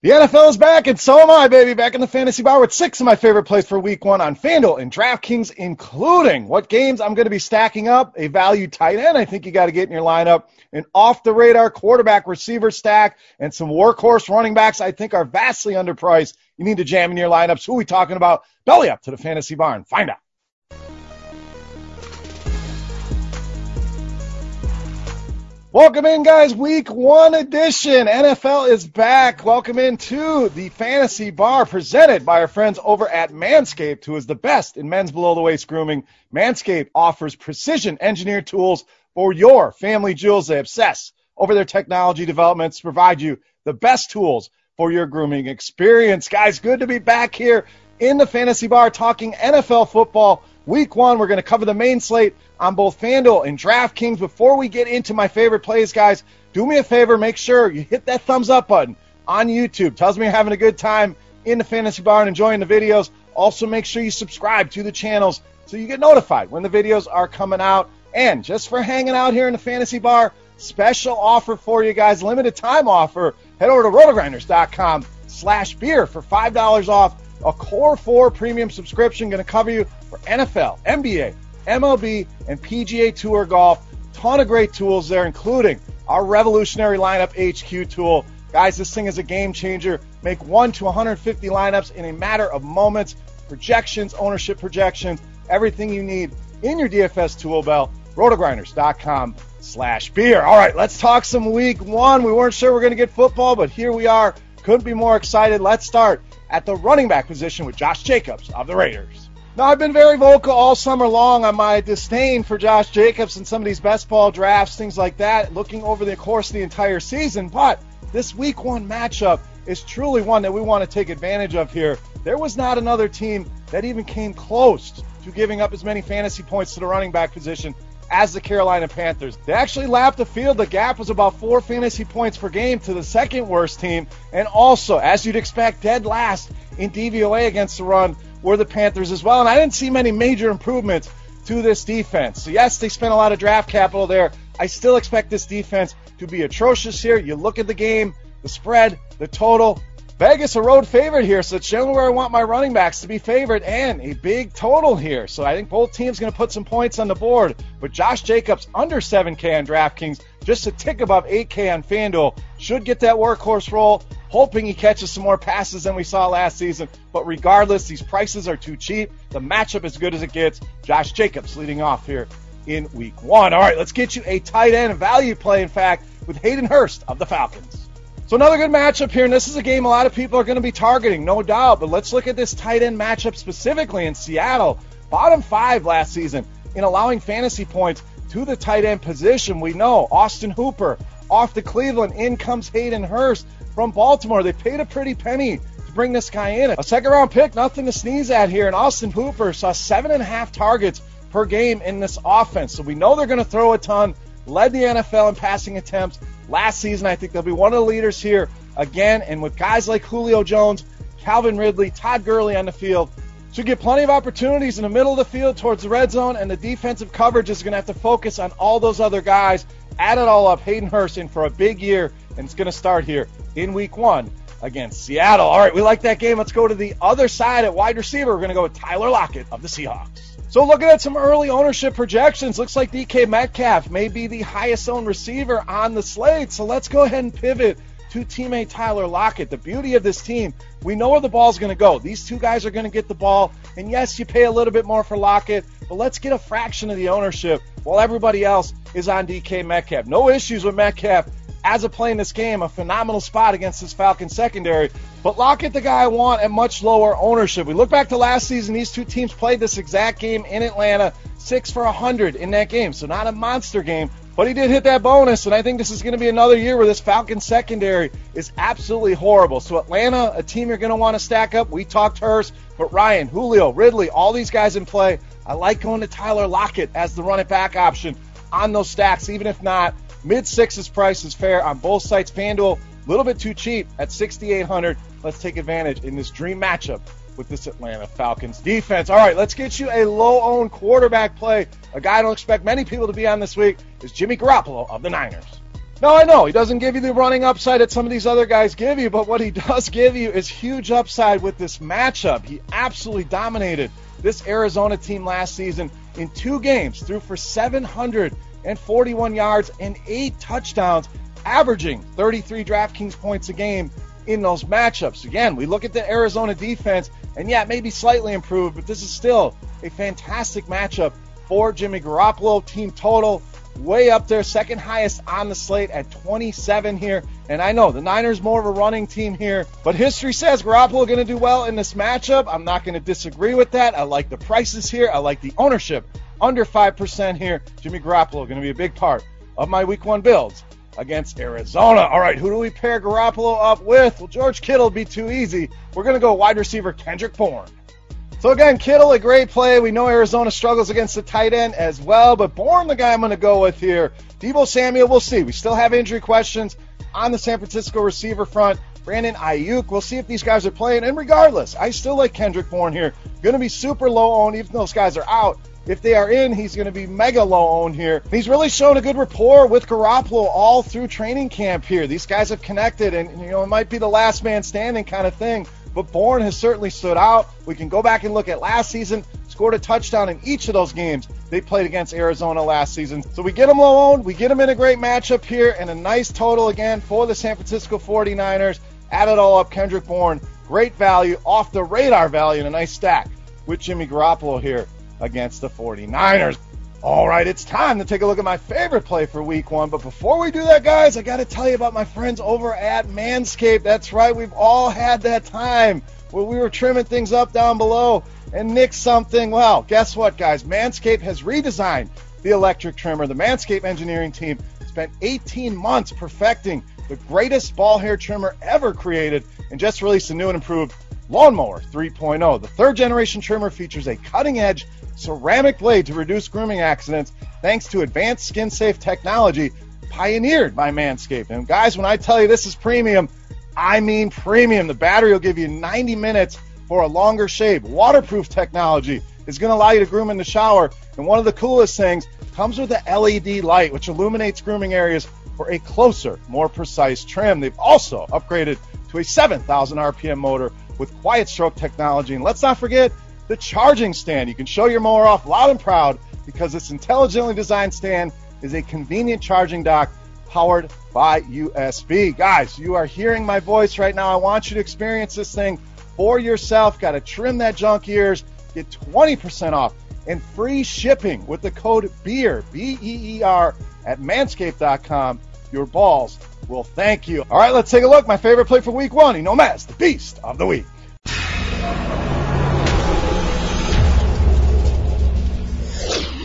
The NFL is back, and so am I, baby. Back in the fantasy bar with six of my favorite plays for week one on FanDuel and DraftKings, including what games I'm going to be stacking up, a value tight end I think you got to get in your lineup, an off the radar quarterback receiver stack, and some workhorse running backs I think are vastly underpriced. You need to jam in your lineups. Who are we talking about? Belly up to the fantasy barn. Find out. Welcome in, guys. Week one edition. NFL is back. Welcome into the fantasy bar presented by our friends over at Manscaped, who is the best in men's below the waist grooming. Manscaped offers precision engineered tools for your family jewels. They obsess over their technology developments to provide you the best tools for your grooming experience. Guys, good to be back here in the fantasy bar talking NFL football. Week one, we're going to cover the main slate on both FanDuel and DraftKings. Before we get into my favorite plays, guys, do me a favor, make sure you hit that thumbs up button on YouTube. Tells me you're having a good time in the fantasy bar and enjoying the videos. Also, make sure you subscribe to the channels so you get notified when the videos are coming out. And just for hanging out here in the fantasy bar, special offer for you guys, limited time offer. Head over to rotogrinders.com slash beer for $5 off a Core 4 premium subscription going to cover you for NFL, NBA, MLB, and PGA Tour golf. Ton of great tools there, including our revolutionary lineup HQ tool. Guys, this thing is a game changer. Make 1 to 150 lineups in a matter of moments. Projections, ownership projections, everything you need in your DFS tool belt. Rotogrinders.com slash beer. All right, let's talk some week one. We weren't sure we are going to get football, but here we are. Couldn't be more excited. Let's start at the running back position with Josh Jacobs of the Raiders. Now, I've been very vocal all summer long on my disdain for Josh Jacobs and some of these best ball drafts, things like that, looking over the course of the entire season. But this week one matchup is truly one that we want to take advantage of here. There was not another team that even came close to giving up as many fantasy points to the running back position as the Carolina Panthers. They actually lapped the field. The gap was about four fantasy points per game to the second worst team. And also, as you'd expect, dead last in DVOA against the run were the Panthers as well. And I didn't see many major improvements to this defense. So, yes, they spent a lot of draft capital there. I still expect this defense to be atrocious here. You look at the game, the spread, the total. Vegas a road favorite here, so it's generally where I want my running backs to be favored and a big total here. So I think both teams going to put some points on the board. But Josh Jacobs under 7K on DraftKings, just a tick above 8K on FanDuel, should get that workhorse role hoping he catches some more passes than we saw last season. But regardless, these prices are too cheap. The matchup as good as it gets. Josh Jacobs leading off here in week one. All right, let's get you a tight end value play, in fact, with Hayden Hurst of the Falcons. So another good matchup here, and this is a game a lot of people are going to be targeting, no doubt. But let's look at this tight end matchup specifically in Seattle. Bottom five last season in allowing fantasy points to the tight end position. We know Austin Hooper off to Cleveland. In comes Hayden Hurst from Baltimore. They paid a pretty penny to bring this guy in. A second round pick, nothing to sneeze at here. And Austin Hooper saw seven and a half targets per game in this offense. So we know they're going to throw a ton. Led the NFL in passing attempts last season. I think they'll be one of the leaders here again. And with guys like Julio Jones, Calvin Ridley, Todd Gurley on the field, should get plenty of opportunities in the middle of the field towards the red zone, and the defensive coverage is going to have to focus on all those other guys. Add it all up. Hayden Hurst in for a big year and it's going to start here in week one against Seattle. All right, we like that game. Let's go to the other side at wide receiver. We're going to go with Tyler Lockett of the Seahawks. So looking at some early ownership projections, looks like DK Metcalf may be the highest owned receiver on the slate. So let's go ahead and pivot to teammate Tyler Lockett. The beauty of this team, we know where the ball's going to go. These two guys are going to get the ball. And yes, you pay a little bit more for Lockett, but let's get a fraction of the ownership while everybody else is on DK Metcalf. No issues with Metcalf as a play in this game, a phenomenal spot against this Falcons secondary. But Lockett, the guy I want at much lower ownership. We look back to last season, these two teams played this exact game in Atlanta, six for 100 in that game. So not a monster game, but he did hit that bonus, and I think this is going to be another year where this Falcons secondary is absolutely horrible. So Atlanta, a team you're going to want to stack up. We talked Hurst, but Ryan, Julio, Ridley, all these guys in play. I like going to Tyler Lockett as the running back option on those stacks, even if not Mid sixes price is fair on both sites. FanDuel, a little bit too cheap at 6,800. Let's take advantage in this dream matchup with this Atlanta Falcons defense. All right, let's get you a low owned quarterback play. A guy I don't expect many people to be on this week is Jimmy Garoppolo of the Niners. No, I know he doesn't give you the running upside that some of these other guys give you, but what he does give you is huge upside with this matchup. He absolutely dominated this Arizona team last season in two games, threw for 741 yards and eight touchdowns, averaging 33 DraftKings points a game in those matchups. Again, we look at the Arizona defense, and yeah, maybe slightly improved, but this is still a fantastic matchup for Jimmy Garoppolo. Team total way up there, second highest on the slate at 27 here. And I know the Niners more of a running team here, but history says Garoppolo going to do well in this matchup. I'm not going to disagree with that. I like the prices here. I like the ownership under 5% here. Jimmy Garoppolo going to be a big part of my week one builds against Arizona. All right, who do we pair Garoppolo up with? Well, George Kittle be too easy. We're going to go wide receiver Kendrick Bourne. So again, Kittle, a great play. We know Arizona struggles against the tight end as well, but Bourne, the guy I'm going to go with here. Deebo Samuel, we'll see. We still have injury questions on the San Francisco receiver front. Brandon Aiyuk, we'll see if these guys are playing. And regardless, I still like Kendrick Bourne here. Going to be super low owned, even those guys are out. If they are in, he's going to be mega low owned here. He's really shown a good rapport with Garoppolo all through training camp here. These guys have connected, and you know it might be the last man standing kind of thing but Bourne has certainly stood out. We can go back and look at last season, scored a touchdown in each of those games they played against Arizona last season. So we get him low owned, we get him in a great matchup here, and a nice total again for the San Francisco 49ers. Add it all up, Kendrick Bourne, great value, off the radar value, and a nice stack with Jimmy Garoppolo here against the 49ers. All right, it's time to take a look at my favorite play for week one. But before we do that, guys, I got to tell you about my friends over at Manscaped. That's right, we've all had that time where we were trimming things up down below and nicked something. Well, guess what, guys? Manscaped has redesigned the electric trimmer. The Manscaped engineering team spent 18 months perfecting the greatest ball hair trimmer ever created and just released a new and improved Lawnmower 3.0. The third generation trimmer features a cutting edge ceramic blade to reduce grooming accidents thanks to advanced skin safe technology pioneered by Manscaped. And guys, when I tell you this is premium, I mean premium. The battery will give you 90 minutes for a longer shave. Waterproof technology is going to allow you to groom in the shower. And one of the coolest things comes with the LED light, which illuminates grooming areas for a closer, more precise trim. They've also upgraded to a 7,000 RPM motor with quiet stroke technology. And let's not forget the charging stand. You can show your mower off loud and proud because this intelligently designed stand is a convenient charging dock powered by USB. Guys, you are hearing my voice right now. I want you to experience this thing for yourself. Got to trim that junk ears. Get 20% off and free shipping with the code BEER, B E E R, at manscaped.com. Your balls will thank you. All right, let's take a look. My favorite play for week one, Inomez, the beast of the week.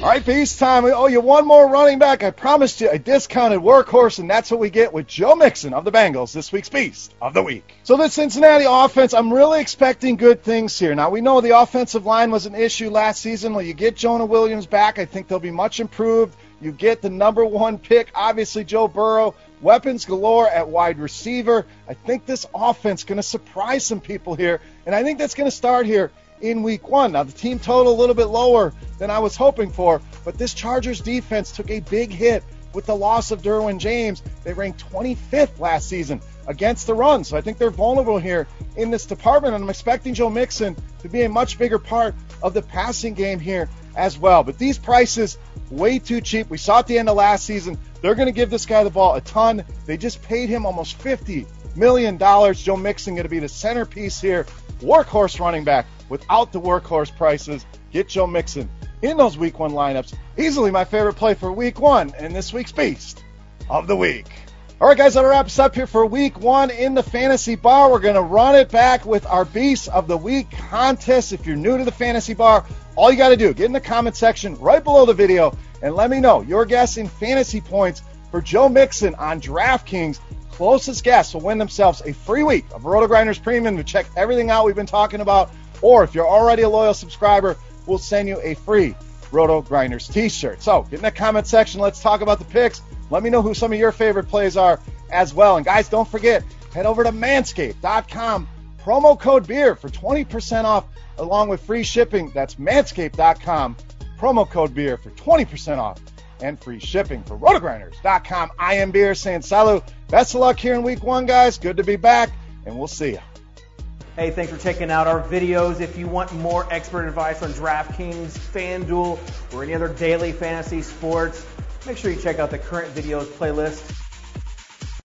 All right, beast time. We owe you one more running back. I promised you a discounted workhorse, and that's what we get with Joe Mixon of the Bengals, this week's Beast of the Week. So, the Cincinnati offense, I'm really expecting good things here. Now, we know the offensive line was an issue last season. When you get Jonah Williams back, I think they'll be much improved. You get the number one pick, obviously, Joe Burrow. Weapons galore at wide receiver. I think this offense is going to surprise some people here, and I think that's going to start here in week one. Now, the team total a little bit lower than I was hoping for, but this Chargers defense took a big hit with the loss of Derwin James. They ranked 25th last season against the run, so I think they're vulnerable here in this department, and I'm expecting Joe Mixon to be a much bigger part of the passing game here as well. But these prices, way too cheap. We saw at the end of last season, they're going to give this guy the ball a ton. They just paid him almost 50 million dollars. Joe Mixon going to be the centerpiece here, workhorse running back without the workhorse prices. Get Joe Mixon in those week one lineups. Easily my favorite play for week one and this week's beast of the week. All right, guys, that wraps up here for week one in the fantasy bar. We're going to run it back with our beast of the week contest. If you're new to the fantasy bar, all you got to do, get in the comment section right below the video and let me know your guess in fantasy points for Joe Mixon on DraftKings. Closest guess will win themselves a free week of Roto Grinders Premium to check everything out we've been talking about or if you're already a loyal subscriber, we'll send you a free Roto Grinders t-shirt. So get in the comment section. Let's talk about the picks. Let me know who some of your favorite plays are as well. And guys, don't forget, head over to manscaped.com. Promo code BEER for 20% off along with free shipping. That's manscaped.com. Promo code BEER for 20% off and free shipping. For rotogrinders.com, I am Beer saying salut. Best of luck here in week one, guys. Good to be back, and we'll see you. Hey, thanks for checking out our videos. If you want more expert advice on DraftKings, FanDuel, or any other daily fantasy sports, make sure you check out the current videos playlist